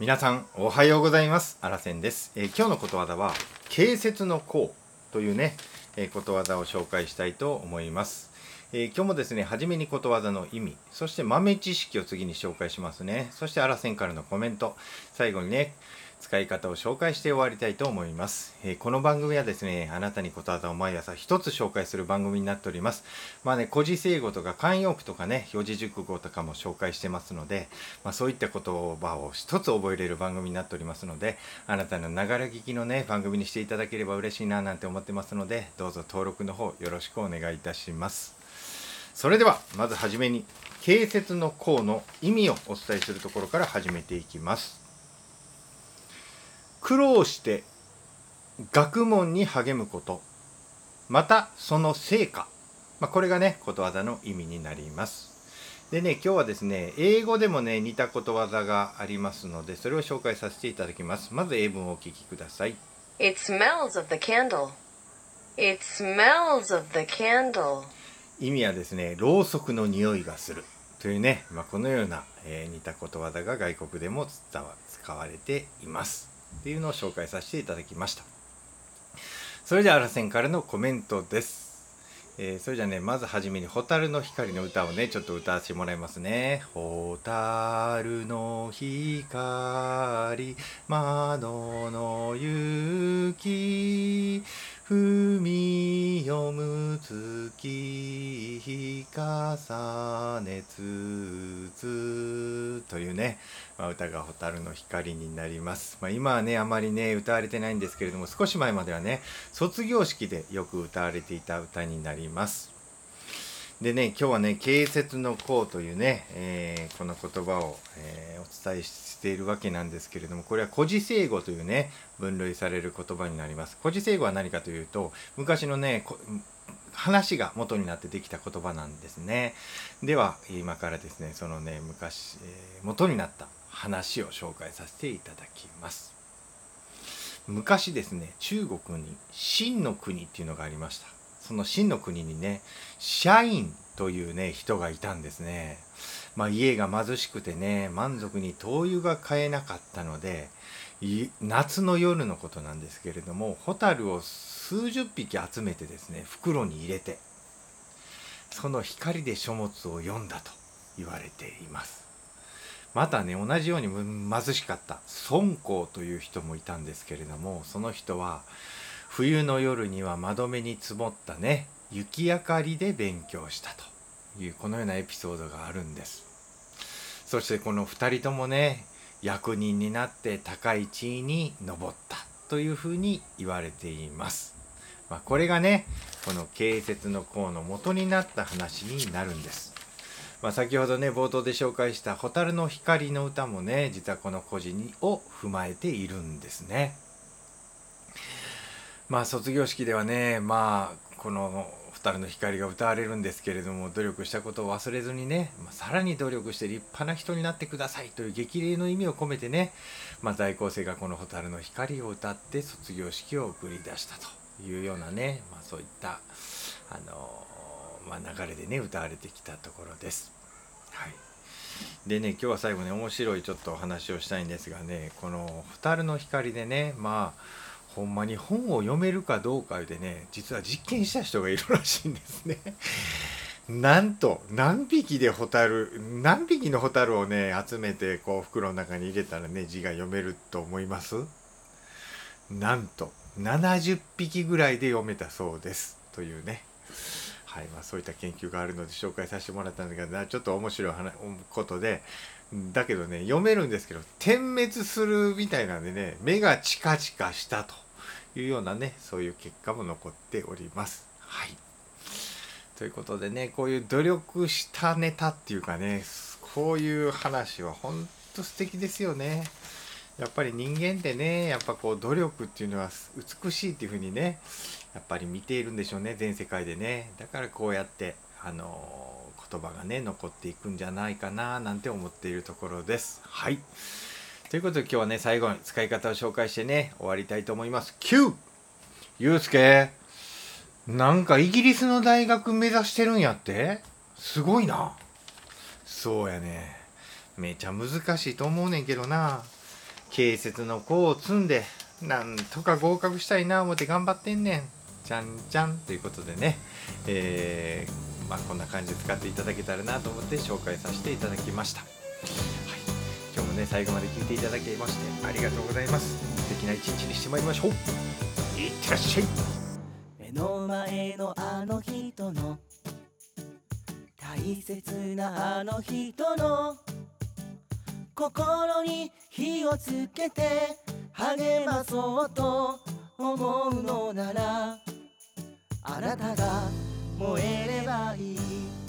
皆さんおはようございます。あらせんです、えー今日のことわざは軽説の功というね、えーことわざを紹介したいと思います、えー今日もですね初めにことわざの意味そして豆知識を次に紹介しますね。そしてあらせんからのコメント最後にね使い方を紹介して終わりたいと思います、えーこの番組はですねあなたにことわざを毎朝一つ紹介する番組になっております。まあね古事成語とか慣用句とかね四字熟語とかも紹介してますので、まあ、そういった言葉を一つ覚えれる番組になっておりますのであなたのながら聞きのね番組にしていただければ嬉しいななんて思ってますのでどうぞ登録の方よろしくお願いいたします。それではまずはじめに形節の項の意味をお伝えするところから始めていきます。苦労して学問に励むこと。またその成果、まあ、これがねことわざの意味になります。でね今日はですね英語でもね似たことわざがありますのでそれを紹介させていただきます。まず英文をお聞きください。It smells of the candle. It smells of the candle. 意味はですねろうそくの匂いがする。というね、まあ、このような、えー似たことわざが外国でも使われていますっていうのを紹介させていただきました。それではあらせんからのコメントです、えーそれじゃあねまずはじめに「蛍の光」の歌をねちょっと歌わせてもらいますね「蛍の光窓の雪踏み読む月日重ねつつというね、まあ、歌が蛍の光になります、まあ、今はねあまりね歌われてないんですけれども少し前まではね卒業式でよく歌われていた歌になります。でね今日はね「形節の項」というね、えーこの言葉を、えーお伝えしているわけなんですけれどもこれは古事成語というね分類される言葉になります。古事成語は何かというと昔のね話が元になってできた言葉なんですね。では今からですねそのね昔、えー元になった話を紹介させていただきます。昔ですね中国に秦の国っていうのがありました。その秦の国にね社員というね人がいたんですね。まあ家が貧しくてね満足に灯油が買えなかったので夏の夜のことなんですけれどもホタルを数十匹集めてですね袋に入れてその光で書物を読んだと言われています。またね同じように貧しかった孫公という人もいたんですけれどもその人は冬の夜には窓辺に積もったね雪明かりで勉強したと。いうこのようなエピソードがあるんです。そしてこの2人ともね役人になって高い地位に上ったというふうに言われています、まあ、これがねこの形節の項の元になった話になるんです。まあ、先ほどね冒頭で紹介した「蛍の光」の歌もね実はこの故事にを踏まえているんですね。まあ卒業式ではねまあこの「蛍の光」が歌われるんですけれども努力したことを忘れずにね、まあ、さらに努力して立派な人になってくださいという激励の意味を込めてね、まあ、在校生がこの「蛍の光」を歌って卒業式を送り出したというようなね、まあ、そういったあのま、流れでね歌われてきたところです。はい、でね今日は最後ね面白いちょっとお話をしたいんですがねこの「蛍の光」でねまあほんまに本を読めるかどうかでね実は実験した人がいるらしいんですね。なんと何匹で蛍何匹の蛍をね集めてこう袋の中に入れたらね字が読めると思います？なんと70匹ぐらいで読めたそうです。というね。はいまあ、そういった研究があるので紹介させてもらったんだけどなちょっと面白いことでだけどね読めるんですけど点滅するみたいなんでね目がチカチカしたというようなねそういう結果も残っております。はいということでねこういう努力したネタっていうかねこういう話は本当素敵ですよね。やっぱり人間ってねやっぱこう努力っていうのは美しいっていうふうにねやっぱり見ているんでしょうね全世界でねだからこうやってあの言葉がね残っていくんじゃないかななんて思っているところです。はい。ということで今日はね最後に使い方を紹介してね終わりたいと思います。Q! ゆうすけなんかイギリスの大学目指してるんやって？すごいな。そうやね。めちゃ難しいと思うねんけどな。警察の子を積んでなんとか合格したいな思って頑張ってんねん。じゃんじゃん。ということでね、えーまあ、こんな感じで使っていただけたらなと思って紹介させていただきました、はい、今日もね最後まで聞いていただきましてありがとうございます。素敵な一日にしてまいりましょう。いってらっしゃい。目の前のあの人の。大切なあの人の。心に火をつけて励まそうと思うのならあなたが燃えればいい。